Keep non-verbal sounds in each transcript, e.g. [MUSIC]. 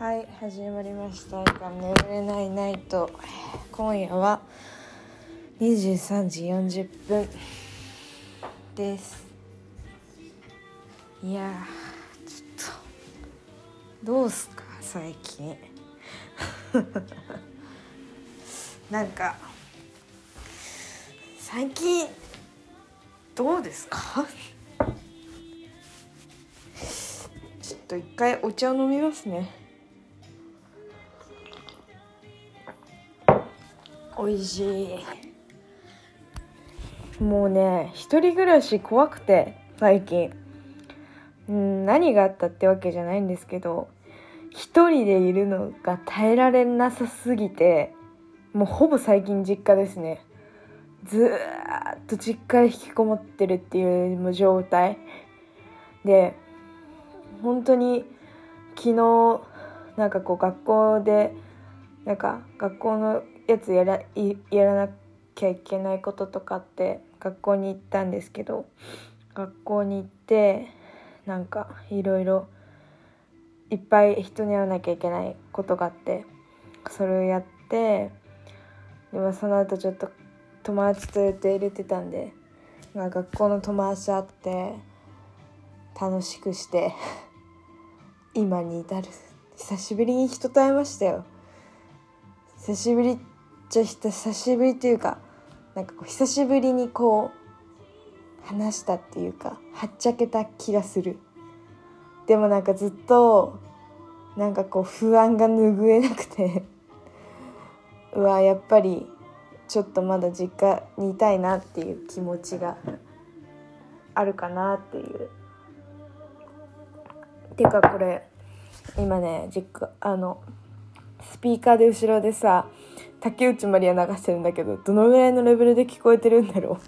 はい始まりました「眠れないナイト」今夜は23時40分です。いやちょっとどうすか最近。[LAUGHS] なんか最近どうですか？[LAUGHS] ちょっと一回お茶を飲みますね。美味しい。もうね一人暮らし怖くて最近。うん何があったってわけじゃないんですけど一人でいるのが耐えられなさすぎてもうほぼ最近実家ですね。ずーっと実家で引きこもってるっていう状態。で本当に昨日なんかこう学校でなんか学校のやつやらやらなきゃいけないこととかって学校に行ったんですけど学校に行ってなんかいろいろいっぱい人に会わなきゃいけないことがあってそれをやってでもその後ちょっと友達と予定入れてたんで、まあ、学校の友達会って楽しくして今に至る。久しぶりに人と会いましたよ。久しぶりっちゃ久しぶりっていうかなんかこう久しぶりにこう話したっていうかはっちゃけた気がする。でもなんかずっとなんかこう不安が拭えなくて。うわやっぱりちょっとまだ実家にいたいなっていう気持ちがあるかなっていう。ていうかこれ今ね実家あのスピーカーで後ろでさ竹内まりや流してるんだけどどのぐらいのレベルで聞こえてるんだろ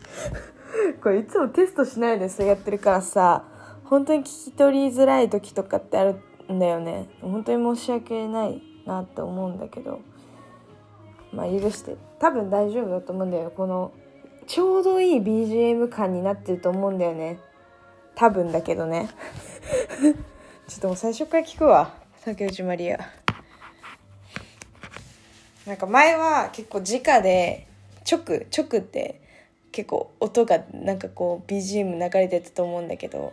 う。[LAUGHS] これいつもテストしないでそうやってるからさ。本当に聞き取りづらい時とかってあるんだよね。本当に申し訳ないなって思うんだけど。まあ許して。多分大丈夫だと思うんだよこのちょうどいい BGM 感になってると思うんだよね。多分だけどね。[LAUGHS] ちょっともう最初から聞くわ。竹内まりや。なんか前は結構直で直直って結構音がなんかこう BGM 流れてたと思うんだけど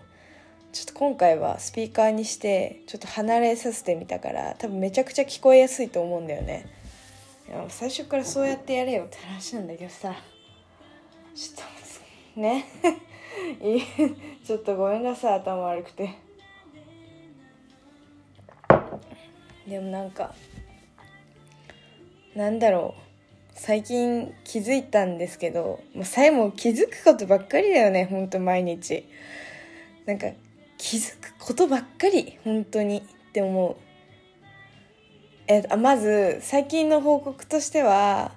ちょっと今回はスピーカーにしてちょっと離れさせてみたから多分めちゃくちゃ聞こえやすいと思うんだよね。最初からそうやってやれよって話なんだけどさ。ちょっとね。[LAUGHS] ちょっとごめんなさい頭悪くて。でもなんかなんだろう。最近気づいたんですけどもうさえも気づくことばっかりだよねほんと毎日。なんか気づくことばっかり本当にって思う。えあまず最近の報告としては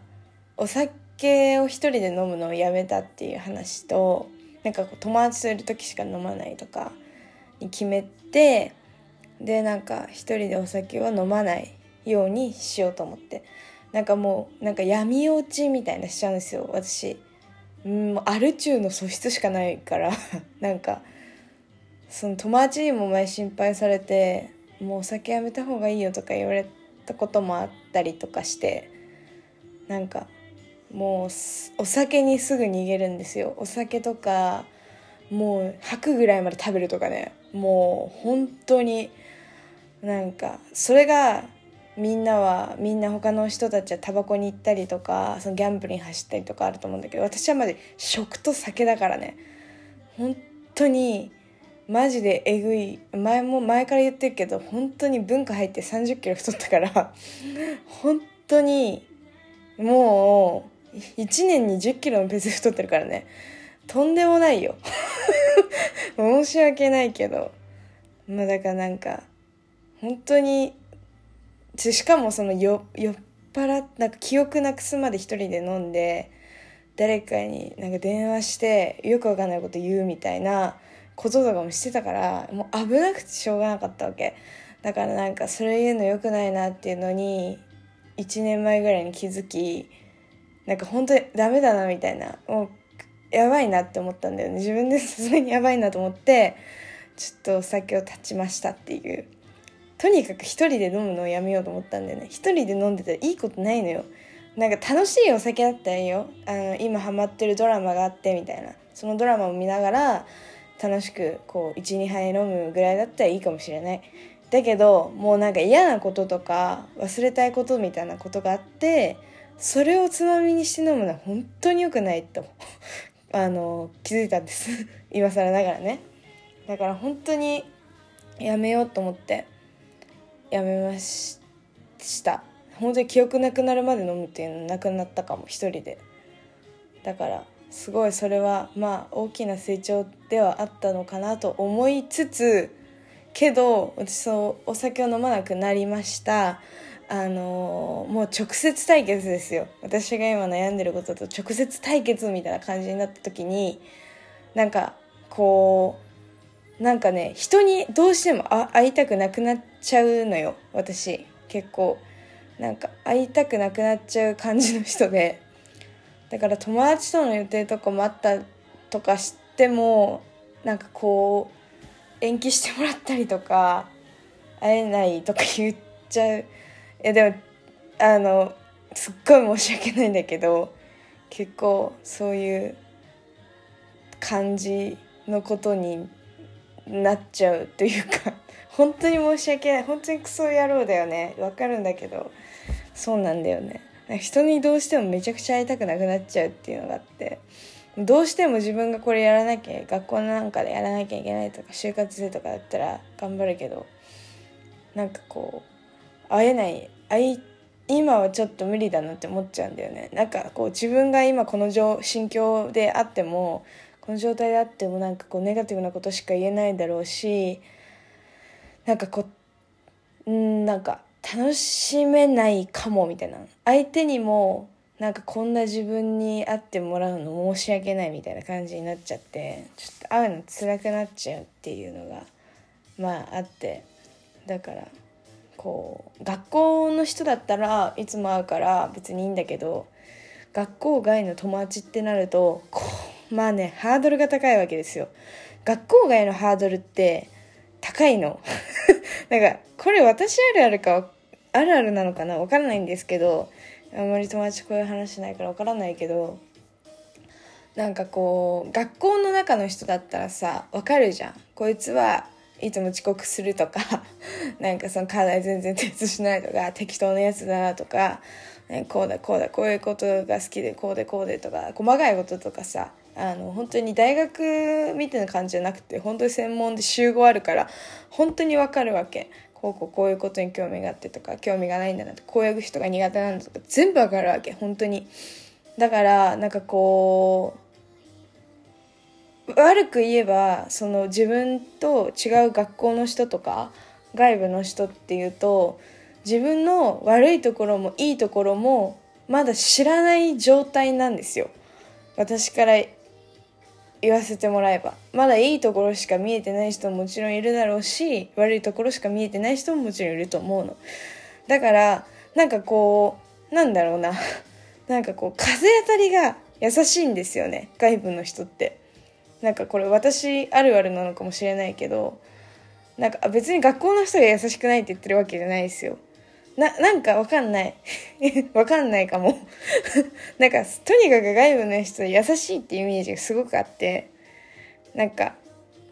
お酒を一人で飲むのをやめたっていう話となんかこう友達といる時しか飲まないとかに決めてでなんか一人でお酒は飲まないようにしようと思って。なんかもうなんか闇落ちみたいなしちゃうんですよ私。うんアル中の素質しかないから。[LAUGHS] なんかその友達にも前心配されてもうお酒やめた方がいいよとか言われたこともあったりとかしてなんかもうお酒にすぐ逃げるんですよ。お酒とかもう吐くぐらいまで食べるとかね。もう本当になんかそれがみんなはみんな他の人たちはタバコに行ったりとかそのギャンブルに走ったりとかあると思うんだけど私はまで食と酒だからね。本当にマジでえぐい。前も前から言ってるけど本当に文化入って3 0キロ太ったから本当にもう1年に1 0キロのペース太ってるからね。とんでもないよ。[LAUGHS] 申し訳ないけど。まあだからなんか本当にしかもその酔っ払っなんか記憶なくすまで一人で飲んで誰かになんか電話してよくわかんないこと言うみたいなこととかもしてたからもう危なくてしょうがなかったわけ。だからなんかそれ言うのよくないなっていうのに1年前ぐらいに気づきなんか本当にダメだなみたいなもうやばいなって思ったんだよね。自分でさすがにやばいなと思ってちょっとお酒を断ちましたっていう。とにかく一人で飲むのをやめようと思ったんだよね。一人で飲んでたらいいことないのよ。なんか楽しいお酒だったらいいよ。あの今ハマってるドラマがあってみたいな。そのドラマを見ながら楽しくこう12杯飲むぐらいだったらいいかもしれない。だけどもうなんか嫌なこととか忘れたいことみたいなことがあってそれをつまみにして飲むのは本当に良くないと [LAUGHS] あの気づいたんです。[LAUGHS] 今更ながらね。だから本当にやめようと思って。やめました。本当に記憶なくなるまで飲むっていうのなくなったかも一人で。だからすごいそれはまあ大きな成長ではあったのかなと思いつつけど私そうお酒を飲まなくなりました。あのもう直接対決ですよ。私が今悩んでることと直接対決みたいな感じになった時になんかこうなんかね人にどうしても会いたくなくなっちゃうのよ私。結構。なんか会いたくなくなっちゃう感じの人で。だから友達との予定とかもあったとかしてもなんかこう延期してもらったりとか会えないとか言っちゃう。いやでもあのすっごい申し訳ないんだけど結構そういう感じのことになっちゃうというか [LAUGHS] 本当に申し訳ない。本当にクソ野郎だよね。わかるんだけどそうなんだよね。人にどうしてもめちゃくちゃ会いたくなくなっちゃうっていうのがあってどうしても自分がこれやらなきゃ学校なんかでやらなきゃいけないとか就活生とかだったら頑張るけどなんかこう会えない会い今はちょっと無理だなって思っちゃうんだよね。なんかこう自分が今この心境であってもこの状態であってもなんかこうネガティブなことしか言えないだろうしなんかこうんなんか楽しめないかもみたいな。相手にもなんかこんな自分に会ってもらうの申し訳ないみたいな感じになっちゃってちょっと会うの辛くなっちゃうっていうのがまああって。だからこう学校の人だったらいつも会うから別にいいんだけど学校外の友達ってなるとこうまあねハードルが高いわけですよ。学校外のハードルって高いの。[LAUGHS] なんかこれ私あるあるかあるあるなのかなわからないんですけどあんまり友達こういう話しないからわからないけどなんかこう学校の中の人だったらさわかるじゃん。こいつはいつも遅刻するとか [LAUGHS] なんかその課題全然提出しないとか適当なやつだなとか、ね、こうだこうだこういうことが好きでこうでこうでとか細かいこととかさあの本当に大学みたいな感じじゃなくて本当に専門で集合あるから本当にわかるわけ。こうこうこういうことに興味があってとか興味がないんだなとこういう人が苦手なんだとか全部わかるわけ。本当に。だからなんかこう悪く言えばその自分と違う学校の人とか外部の人っていうと自分の悪いところもいいところもまだ知らない状態なんですよ。私から言わせてもらえば。まだいいところしか見えてない人ももちろんいるだろうし悪いところしか見えてない人ももちろんいると思うの。だからなんかこうなんだろうな。[LAUGHS] なんかこう風当たりが優しいんですよね。外部の人って。なんかこれ私あるあるなのかもしれないけどなんか別に学校の人が優しくないって言ってるわけじゃないですよ。な、なんかわかんない。[LAUGHS] わかんないかも。[LAUGHS] なんか、とにかく外部の人優しいっていうイメージがすごくあって、なんか、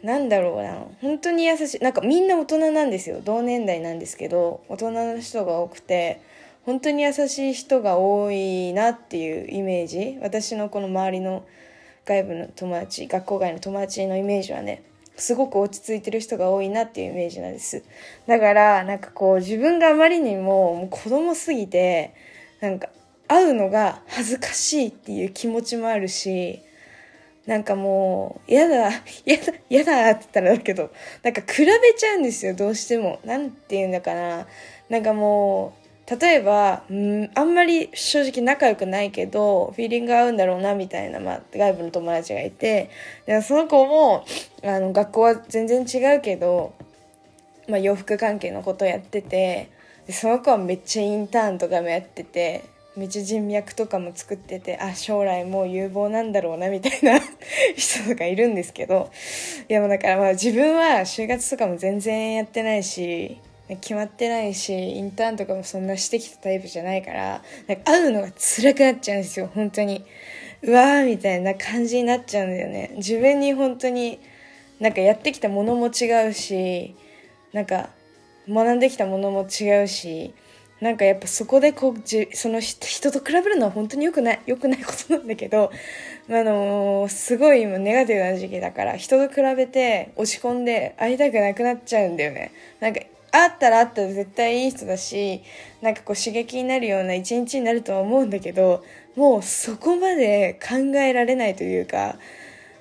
なんだろうな、本当に優しい。なんかみんな大人なんですよ。同年代なんですけど、大人の人が多くて、本当に優しい人が多いなっていうイメージ。私のこの周りの外部の友達、学校外の友達のイメージはね、すごく落ち着いてる人が多いなっていうイメージなんです。だから、なんかこう自分があまりにももう子供すぎて、なんか会うのが恥ずかしいっていう気持ちもあるし、なんかもう、やだ、[LAUGHS] やだ、やだって言ったらだけど、なんか比べちゃうんですよ、どうしても。なんて言うんだかな。なんかもう、例えば、うん、あんまり正直仲良くないけど、フィーリング合うんだろうな、みたいな、まあ、外部の友達がいて、でその子も、あの、学校は全然違うけど、まあ、洋服関係のことやってて、でその子はめっちゃインターンとかもやってて、めっちゃ人脈とかも作ってて、あ、将来もう有望なんだろうな、みたいな [LAUGHS] 人とかいるんですけど、いやもうだからまあ自分は就活とかも全然やってないし、決まってないしインターンとかもそんなしてきたタイプじゃないからなんか会うのが辛くなっちゃうんですよ本当に。うわーみたいな感じになっちゃうんだよね。自分に本当になんかやってきたものも違うしなんか学んできたものも違うしなんかやっぱそこでこうじその人と比べるのは本当に良くない良くないことなんだけど、あのー、すごい今ネガティブな時期だから人と比べて落ち込んで会いたくなくなっちゃうんだよね。なんか会ったら会ったら絶対いい人だしなんかこう刺激になるような一日になるとは思うんだけどもうそこまで考えられないというか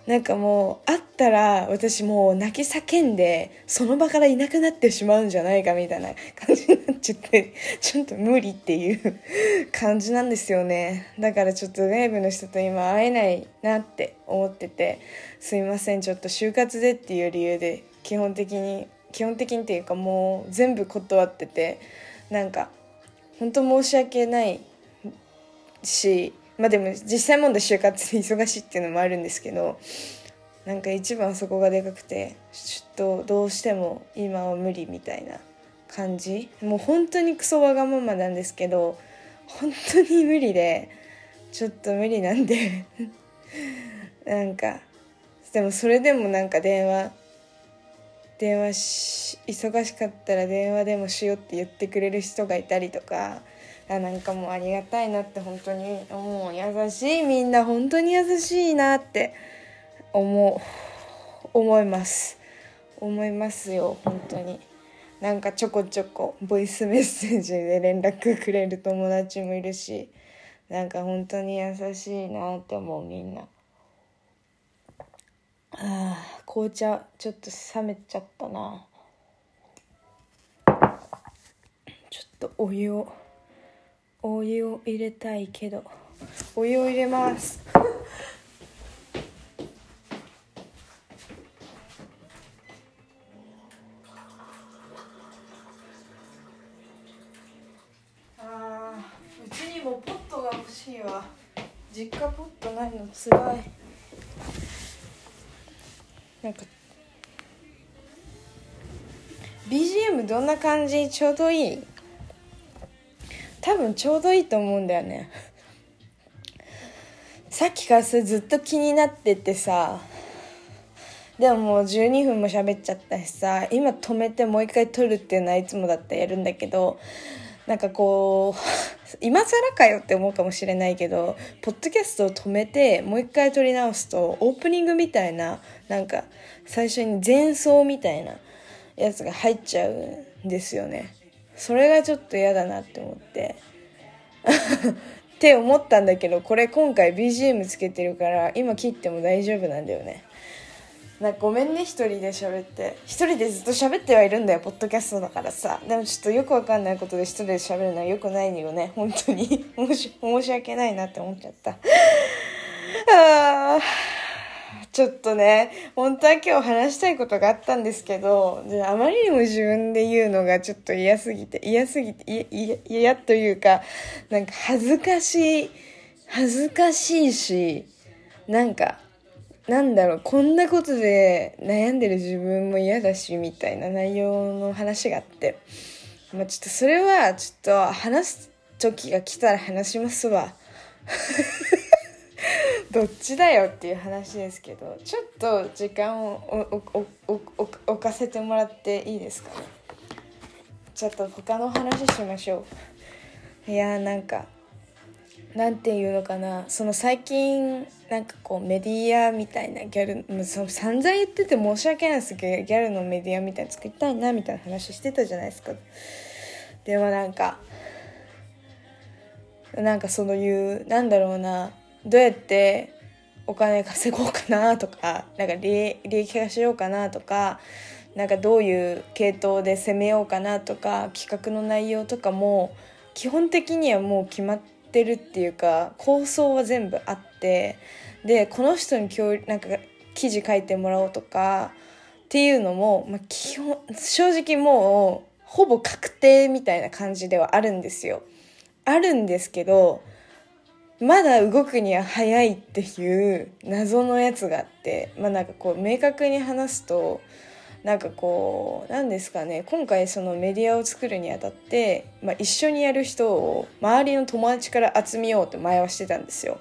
なんかもう会ったら私もう泣き叫んでその場からいなくなってしまうんじゃないかみたいな感じになっちゃってちょっと無理っていう感じなんですよね。だからちょっとウェーブの人と今会えないなって思っててすいませんちょっと就活でっていう理由で基本的に基本的にっていうかもう全部断っててなんか本当申し訳ないしまあでも実際問題就活で忙しいっていうのもあるんですけどなんか一番そこがでかくてちょっとどうしても今は無理みたいな感じ。もう本当にクソわがままなんですけど本当に無理でちょっと無理なんで。[LAUGHS] なんかでもそれでもなんか電話電話し忙しかったら電話でもしようって言ってくれる人がいたりとかあなんかもうありがたいなって本当に思う。優しいみんな本当に優しいなって思う。思います。思いますよ本当に。なんかちょこちょこボイスメッセージで連絡くれる友達もいるしなんか本当に優しいなって思うみんな。あ紅茶ちょっと冷めちゃったな。ちょっとお湯をお湯を入れたいけどお湯を入れます。あうちにもポットが欲しいわ。実家ポットないのつらい。なんか BGM どんな感じ？ちょうどいい？多分ちょうどいいと思うんだよね。さっきからそれずっと気になっててさ。でももう12分も喋っちゃったしさ。今止めてもう一回撮るっていうのはいつもだったらやるんだけど。なんかこう今更かよって思うかもしれないけどポッドキャストを止めてもう一回撮り直すとオープニングみたいななんか最初に前奏みたいなやつが入っちゃうんですよね。それがちょっと嫌だなって思って。[LAUGHS] って思ったんだけどこれ今回 BGM つけてるから今切っても大丈夫なんだよね。なんかごめんね一人で喋って。一人でずっと喋ってはいるんだよポッドキャストだからさ。でもちょっとよくわかんないことで一人で喋るのはよくないのよね本当に。申し訳ないなって思っちゃった。あちょっとね、本当は今日話したいことがあったんですけど、あまりにも自分で言うのがちょっと嫌すぎて、嫌すぎて、嫌というか、なんか恥ずかしい、恥ずかしいし、なんか、なんだろう、こんなことで悩んでる自分も嫌だし、みたいな内容の話があって、まあちょっとそれは、ちょっと話す時が来たら話しますわ。[LAUGHS] どっちだよっていう話ですけどちょっと時間を置かせてもらっていいですかね？ちょっと他の話しましょう。いやーなんかなんていうのかなその最近なんかこうメディアみたいなギャルその散々言ってて申し訳ないですけどギャルのメディアみたいな作りたいなみたいな話してたじゃないですか。でもなんかなんかそういうなんだろうなどうやってお金稼ごうかなとかなんか利益化しようかなとかなんかどういう系統で攻めようかなとか企画の内容とかも基本的にはもう決まっててるっていうか構想は全部あってでこの人に今日なんか記事書いてもらおうとかっていうのも、まあ、基本正直もうほぼ確定みたいな感じではあるんですよ。あるんですけどまだ動くには早いっていう謎のやつがあってまあなんかこう明確に話すとなんかこう何ですかね今回そのメディアを作るにあたって、まあ、一緒にやる人を周りの友達から集めようって前はしてたんですよ。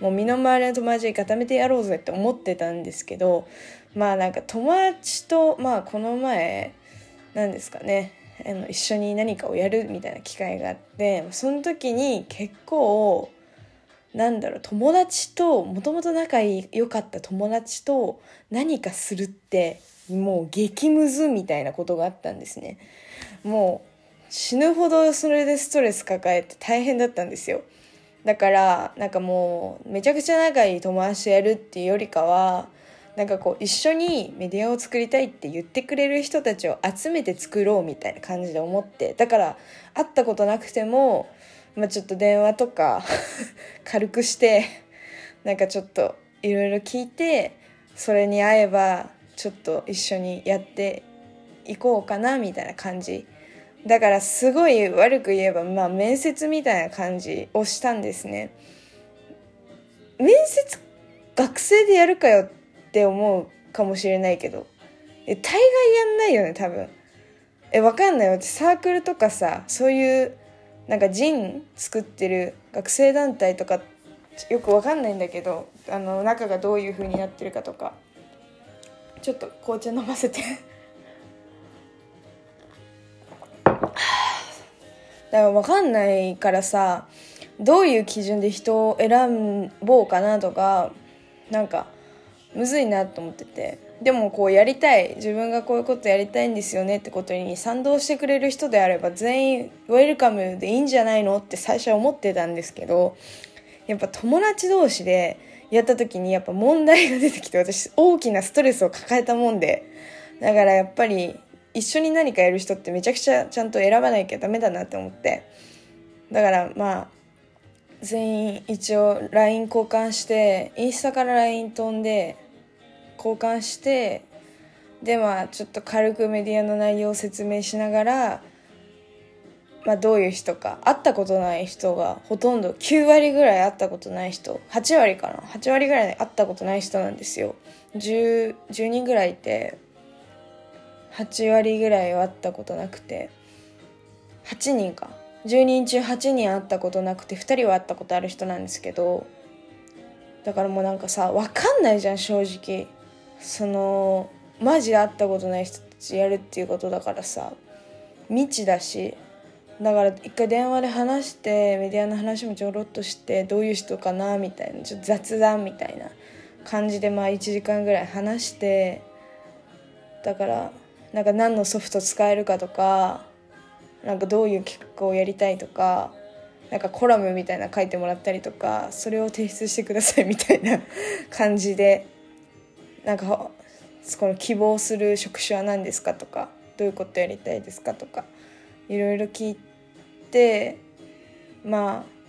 もう身の回りの友達に固めてやろうぜって思ってたんですけどまあなんか友達とまあこの前何ですかねあの一緒に何かをやるみたいな機会があってその時に結構なんだろう友達ともともと仲良かった友達と何かするってもう激ムズみたいなことがあったんですね。もう死ぬほどそれでストレス抱えて大変だったんですよ。だからなんかもうめちゃくちゃ仲いい友達とやるっていうよりかはなんかこう一緒にメディアを作りたいって言ってくれる人たちを集めて作ろうみたいな感じで思ってだから会ったことなくてもまあ、ちょっと電話とか [LAUGHS] 軽くしてなんかちょっといろいろ聞いてそれに合えばちょっと一緒にやっていこうかなみたいな感じ。だからすごい悪く言えばまあ面接みたいな感じをしたんですね。面接学生でやるかよって思うかもしれないけど。え大概やんないよね多分。えわかんない私サークルとかさそういうなんかジン作ってる学生団体とかよくわかんないんだけどあの中がどういう風になってるかとか。ちょっと紅茶飲ませて。だから分かんないからさどういう基準で人を選ぼうかなとかなんかむずいなと思ってて。でもこうやりたい。自分がこういうことやりたいんですよね。ってことに賛同してくれる人であれば全員ウェルカムでいいんじゃないの？って最初は思ってたんですけどやっぱ友達同士でやった時にやっぱ問題が出てきて私大きなストレスを抱えたもんでだからやっぱり一緒に何かやる人ってめちゃくちゃちゃんと選ばなきゃダメだなって思ってだからまあ全員一応 LINE 交換してインスタから LINE 飛んで交換してでまあちょっと軽くメディアの内容を説明しながら、まあ、どういう人か。会ったことない人がほとんど9割ぐらい会ったことない人。8割かな。8割ぐらい会ったことない人なんですよ。10, 10人ぐらいいて8割ぐらいは会ったことなくて8人か。10人中8人会ったことなくて2人は会ったことある人なんですけどだからもうなんかさ分かんないじゃん正直。そのマジで会ったことない人たちやるっていうことだからさ未知だしだから一回電話で話してメディアの話もちょろっとしてどういう人かなみたいなちょっと雑談みたいな感じでまあ1時間ぐらい話してだからなんか何のソフト使えるかとかなんかどういう企画をやりたいとかなんかコラムみたいな書いてもらったりとかそれを提出してくださいみたいな [LAUGHS] 感じでなんかこの希望する職種は何ですかとかどういうことやりたいですかとかいろいろ聞いてまあ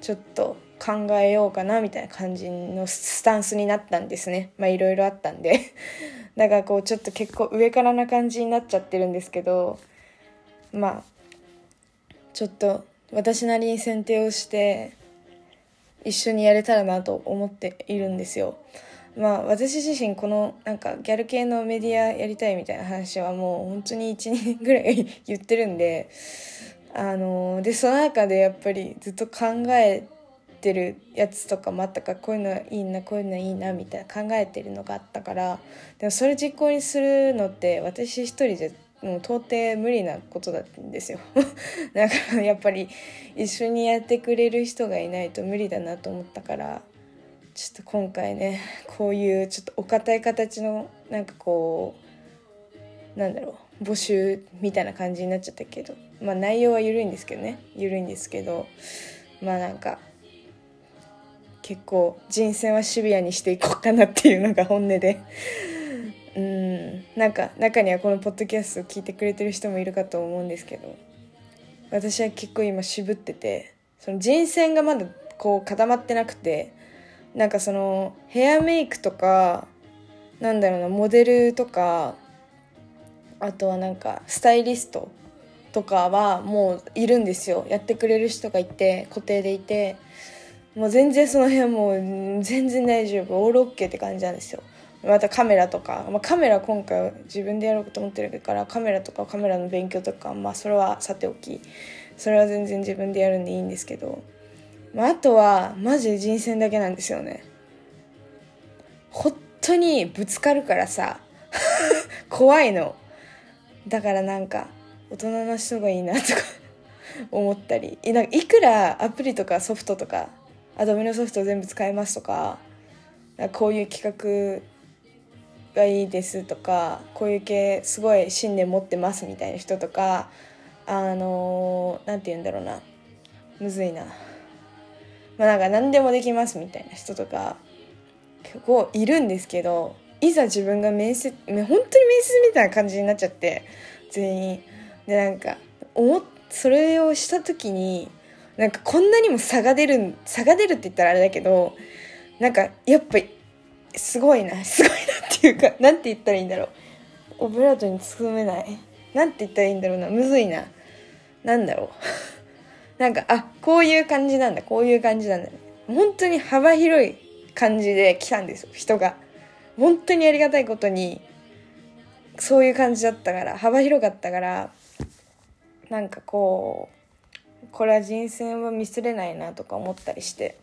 ちょっと考えようかなみたいな感じのスタンスになったんですねまあいろいろあったんで [LAUGHS] だからこうちょっと結構上からな感じになっちゃってるんですけどまあちょっと私なりに選定をして一緒にやれたらなと思っているんですよ。まあ私自身このなんかギャル系のメディアやりたいみたいな話はもう本当に1年ぐらい [LAUGHS] 言ってるんであのでその中でやっぱりずっと考えてるやつとかもあったからこういうのいいなこういうのいいなみたいな考えてるのがあったからでもそれ実行にするのって私一人じゃもう到底無理なことだったんですよ。[LAUGHS] だからやっぱり一緒にやってくれる人がいないと無理だなと思ったからちょっと今回ねこういうちょっとお堅い形のなんかこうなんだろう募集みたいな感じになっちゃったけどまあ内容は緩いんですけどね。緩いんですけどまあなんか結構人選はシビアにしていこうかなっていうのが本音で。うん。なんか中にはこのポッドキャストを聞いてくれてる人もいるかと思うんですけど私は結構今渋っててその人選がまだこう固まってなくてなんかそのヘアメイクとかなんだろうなモデルとかあとはなんかスタイリストとかはもういるんですよ。やってくれる人がいて固定でいて。もう全然その辺もう全然大丈夫。オールオッケーって感じなんですよ。またカメラとか、まあ、カメラ今回自分でやろうと思ってるからカメラとかカメラの勉強とかまあそれはさておき。それは全然自分でやるんでいいんですけど、まあ、あとはマジで人選だけなんですよね。本当にぶつかるからさ。[LAUGHS] 怖いの。だからなんか大人の人がいいなとか [LAUGHS] 思ったり。なんかいくらアプリとかソフトとかアドビのソフト全部使えますとかこういう企画がいいですとかこういう系すごい信念持ってますみたいな人とかあの何て言うんだろうな。むずいな。まあなんか何でもできますみたいな人とか結構いるんですけどいざ自分が面接本当に面接みたいな感じになっちゃって全員。でなんか思それをした時になんかこんなにも差が出る差が出るって言ったらあれだけどなんかやっぱすごいなすごいなっていうかなんて言ったらいいんだろう。オブラートに包めない。なんて言ったらいいんだろうなむずいな。なんだろう。なんかあこういう感じなんだこういう感じなんだ。本当に幅広い感じで来たんですよ人が。本当にありがたいことにそういう感じだったから幅広かったからなんかこうこれは人選はミスれないなとか思ったりして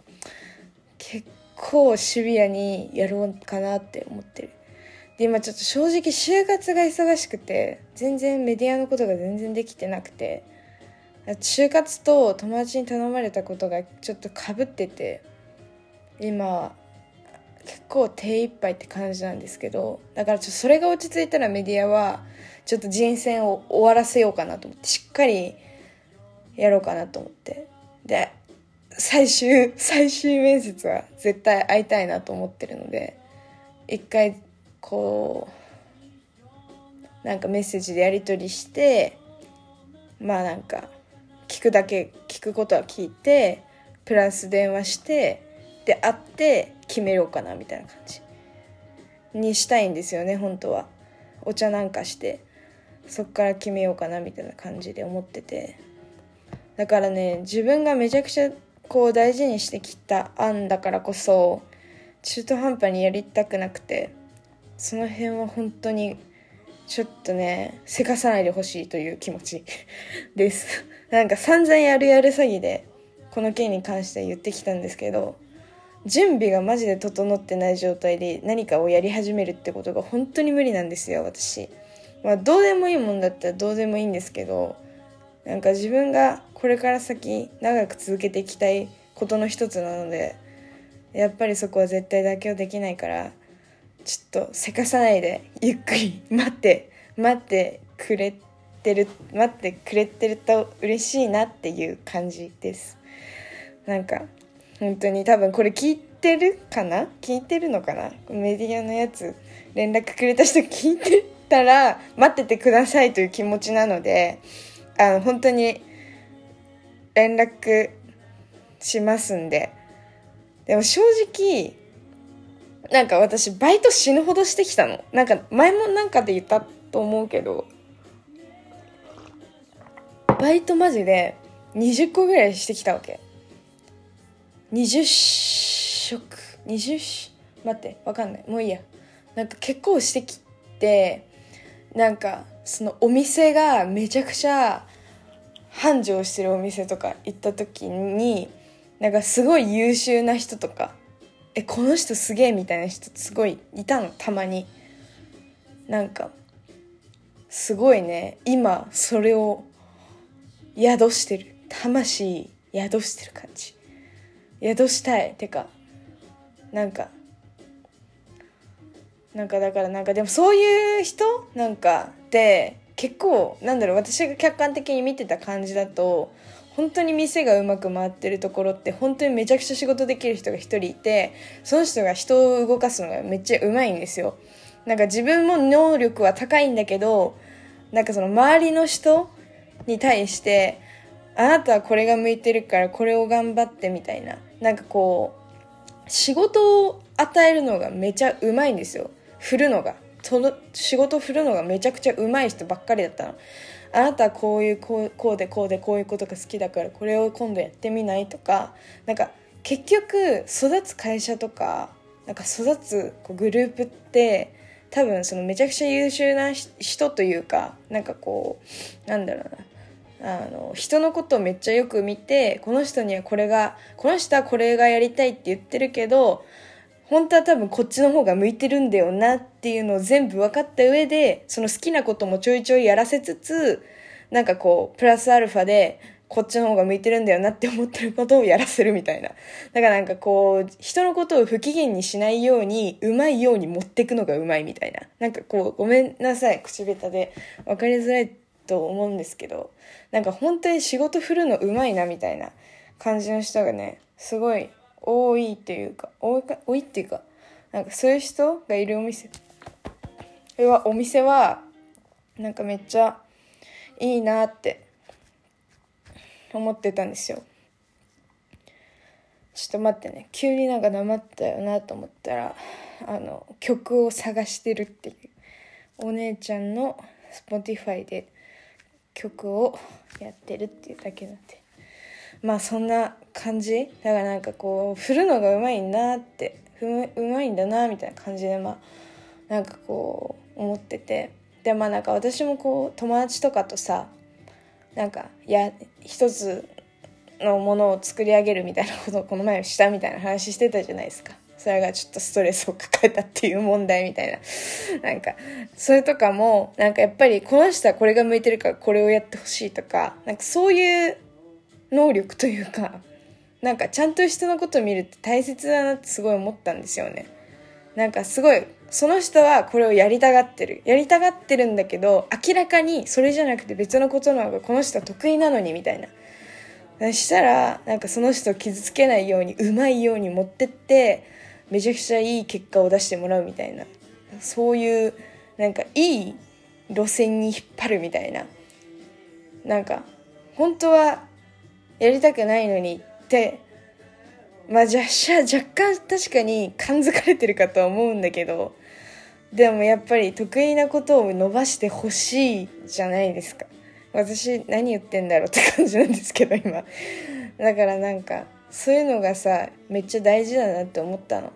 結構シビアにやろうかなって思ってる。で今ちょっと正直就活が忙しくて全然メディアのことが全然できてなくて就活と友達に頼まれたことがちょっとかぶってて今結構手一杯って感じなんですけどだからちょっとそれが落ち着いたらメディアはちょっと人選を終わらせようかなと思ってしっかりやろうかなと思って。で最終 [LAUGHS] 最終面接は絶対会いたいなと思ってるので一回こうなんかメッセージでやり取りしてまあなんか聞くだけ聞くことは聞いてプラス電話してで会って決めようかなみたいな感じ。にしたいんですよね本当は。お茶なんかしてそっから決めようかなみたいな感じで思ってて。だからね自分がめちゃくちゃこう大事にしてきた案だからこそ中途半端にやりたくなくてその辺は本当にちょっとねせかさないでほしいという気持ち。[LAUGHS] です。なんか散々やるやる詐欺でこの件に関して言ってきたんですけど準備がマジで整ってない状態で何かをやり始めるってことが本当に無理なんですよ私。まあどうでもいいもんだったらどうでもいいんですけどなんか自分がこれから先長く続けていきたいことの一つなのでやっぱりそこは絶対妥協できないからちょっとせかさないでゆっくり待って待ってくれてる待ってくれてると嬉しいなっていう感じです。なんか本当に多分これ聞いてるかな？聞いてるのかな？メディアのやつ連絡くれた人聞いてたら待っててくださいという気持ちなのであの本当に連絡しますんで。でも正直なんか私バイト死ぬほどしてきたの。なんか前もなんかで言ったと思うけどバイトマジで20個ぐらいしてきたわけ。20食20待ってわかんない。もういいや。なんか結構してきてなんかそのお店がめちゃくちゃ繁盛してるお店とか行った時になんかすごい優秀な人とかえこの人すげえみたいな人すごいいたのたまに。なんかすごいね。今それを宿してる。魂宿してる感じ。宿したい。てかなんかなんかだからなんかでもそういう人？なんかで結構なんだろう。私が客観的に見てた感じだと本当に店がうまく回ってるところって本当にめちゃくちゃ仕事できる人が一人いてその人が人を動かすのがめっちゃうまいんですよ。なんか自分も能力は高いんだけどなんかその周りの人に対してあなたはこれが向いてるからこれを頑張ってみたいな。なんかこう仕事を与えるのがめちゃうまいんですよ。振るのが。その仕事振るのがめちゃくちゃうまい人ばっかりだったの。あなたはこういうこうこうでこうでこういうことが好きだからこれを今度やってみないとかなんか結局育つ会社とかなんか育つグループって多分そのめちゃくちゃ優秀な人というかなんかこうなんだろうなあの人のことをめっちゃよく見てこの人にはこれがこの人はこれがやりたいって言ってるけど本当は多分こっちの方が向いてるんだよなっていうのを全部分かった上でその好きなこともちょいちょいやらせつつなんかこうプラスアルファでこっちの方が向いてるんだよなって思ってることをやらせるみたいな。だからなんかこう、人のことを不機嫌にしないように、うまいように持ってくのがうまいみたいな。なんかこう、ごめんなさい、口下手で。分かりづらいと思うんですけど、なんか本当に仕事振るのうまいなみたいな感じの人がね、すごい多いっていうか、多いか、多いっていうか、なんかそういう人がいるお店。は、お店は、なんかめっちゃいいなって思ってたんですよ。ちょっと待ってね。急になんかなまったよなと思ったらあの曲を探してるっていう。お姉ちゃんの Spotify で曲をやってるっていうだけなんで。まあそんな感じだからなんかこう振るのがうまいなってうまいんだなみたいな感じでまあなんかこう思っててでまあなんか私もこう友達とかとさなんかや一つのものを作り上げるみたいなことをこの前したみたいな話してたじゃないですか。それがちょっとストレスを抱えたっていう問題みたいな。[LAUGHS] なんか、それとかも、なんかやっぱりこの人はこれが向いてるからこれをやってほしいとか、なんかそういう能力というか、なんかちゃんと人のこと見るって大切だなってすごい思ったんですよね。なんかすごいその人はこれをやりたがってる。やりたがってるんだけど、明らかにそれじゃなくて別のことの方がこの人は得意なのにみたいな。そしたら、なんかその人を傷つけないように、うまいように持ってって、めちゃくちゃいい結果を出してもらうみたいな。そういう、なんかいい路線に引っ張るみたいな。なんか、本当はやりたくないのにってまあ、じゃ若干確かに感づかれてるかとは思うんだけど、でもやっぱり得意なことを伸ばしてほしいじゃないですか。私何言ってんだろうって感じなんですけど今。だからなんかそういうのがさめっちゃ大事だなって思ったの。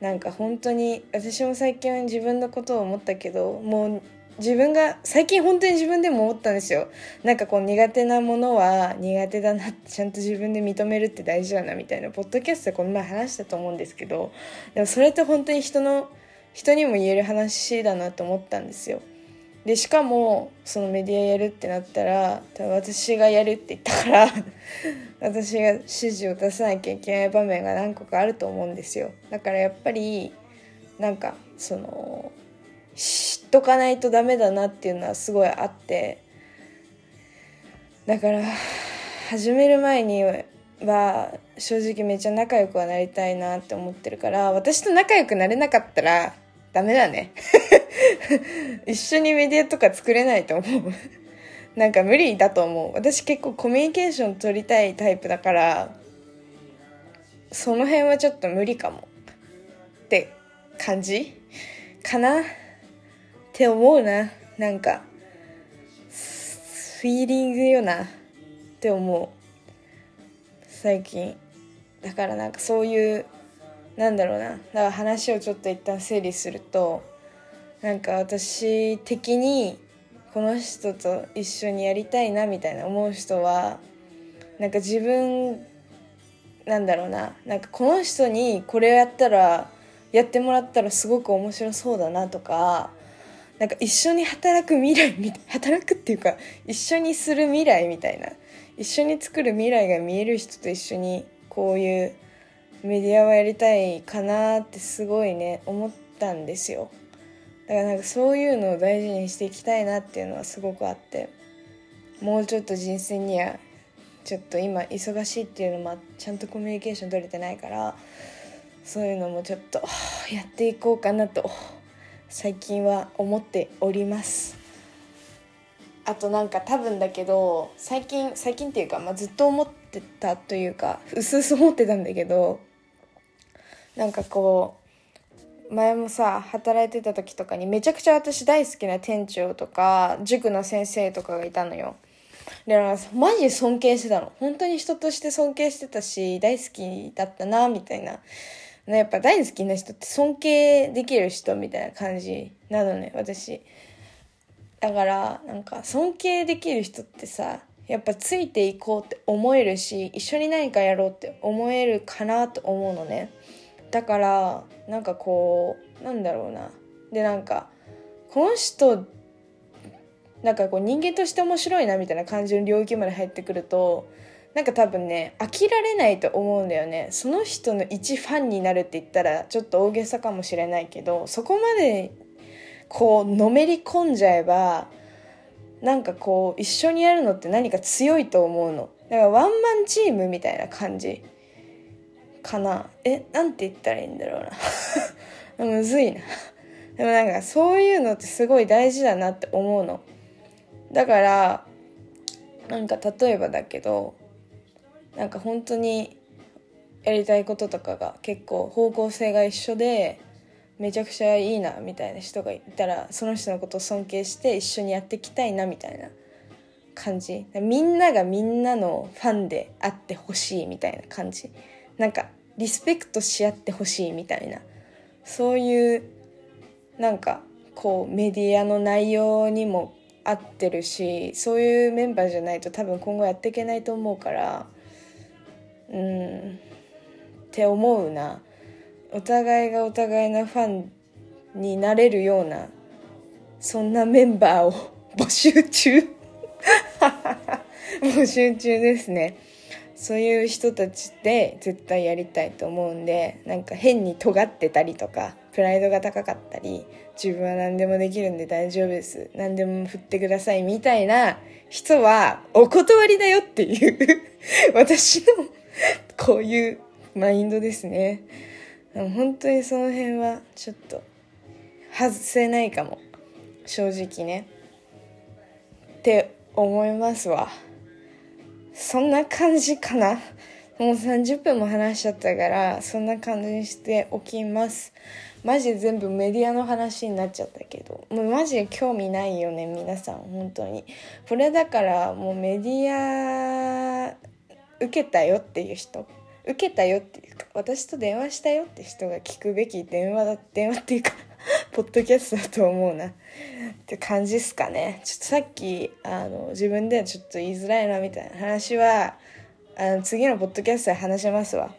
なんか本当に私も最近は自分のことを思ったけどもう自分が最近本当に自分でも思ったんですよ。なんかこう苦手なものは苦手だなってちゃんと自分で認めるって大事だなみたいな。ポッドキャストでこの前話したと思うんですけどでもそれって本当に人の人にも言える話だなと思ったんですよ。でしかもそのメディアやるってなったら私がやるって言ったから私が指示を出さなきゃいけない場面が何個かあると思うんですよ。だからやっぱりなんかその知っとかないとダメだなっていうのはすごいあってだから始める前には正直めっちゃ仲良くはなりたいなって思ってるから私と仲良くなれなかったらダメだね。[LAUGHS] 一緒にメディアとか作れないと思う。なんか無理だと思う。私結構コミュニケーション取りたいタイプだから、その辺はちょっと無理かも。って感じかなって思うな。なんか、フィーリングよなって思う。最近。だからなんかそういうなんだろうなだから話をちょっと一旦整理するとなんか私的にこの人と一緒にやりたいなみたいな思う人はなんか自分なんだろうななんかこの人にこれをやったらやってもらったらすごく面白そうだなとかなんか一緒に働く未来みたい働くっていうか一緒にする未来みたいな。一緒に作る未来が見える人と一緒にこういうメディアはやりたいかなってすごいね思ったんですよ。だからなんかそういうのを大事にしていきたいなっていうのはすごくあってもうちょっと人生にはちょっと今忙しいっていうのもちゃんとコミュニケーション取れてないからそういうのもちょっとやっていこうかなと最近は思っております。あとなんか多分だけど最近最近っていうか、まあ、ずっと思ってたというかうすうす思ってたんだけどなんかこう前もさ働いてた時とかにめちゃくちゃ私大好きな店長とか塾の先生とかがいたのよ。でマジで尊敬してたの。本当に人として尊敬してたし大好きだったなみたいな。やっぱ大好きな人って尊敬できる人みたいな感じなのね、私。だから、なんか尊敬できる人ってさ、やっぱついていこうって思えるし、一緒に何かやろうって思えるかなと思うのね。だから、なんかこう、なんだろうな。で、なんか、この人、なんかこう人間として面白いなみたいな感じの領域まで入ってくると、なんか多分ね飽きられないと思うんだよね。その人の一ファンになるって言ったらちょっと大げさかもしれないけどそこまでこうのめり込んじゃえばなんかこう一緒にやるのって何か強いと思うの。だからワンマンチームみたいな感じ。かな。えなんて言ったらいいんだろうな。[LAUGHS] むずいな。でもなんかそういうのってすごい大事だなって思うの。だからなんか例えばだけどなんか本当にやりたいこととかが結構方向性が一緒でめちゃくちゃいいなみたいな人がいたらその人のことを尊敬して一緒にやっていきたいなみたいな感じ。みんながみんなのファンであってほしいみたいな感じ。なんかリスペクトし合ってほしいみたいな。そういうなんかこうメディアの内容にも合ってるしそういうメンバーじゃないと多分今後やっていけないと思うからうん。って思うな。お互いがお互いのファンになれるようなそんなメンバーを [LAUGHS] 募集中。[LAUGHS] 募集中ですね。そういう人たちで絶対やりたいと思うんでなんか変に尖ってたりとかプライドが高かったり自分は何でもできるんで大丈夫です。何でも振ってくださいみたいな人はお断りだよっていう。[LAUGHS] 私の [LAUGHS] こういうマインドですね。本当にその辺はちょっと外せないかも。正直ね。って思いますわ。そんな感じかな。もう30分も話しちゃったからそんな感じにしておきます。マジで全部メディアの話になっちゃったけど。もうマジで興味ないよね皆さん。本当に。これだからもうメディア受けたよっていう人。受けたよっていうか私と電話したよって人が聞くべき電話だ電話っていうか [LAUGHS] ポッドキャストだと思うな。って感じっすかね。ちょっとさっきあの自分ではちょっと言いづらいなみたいな話はあの次のポッドキャストで話しますわ。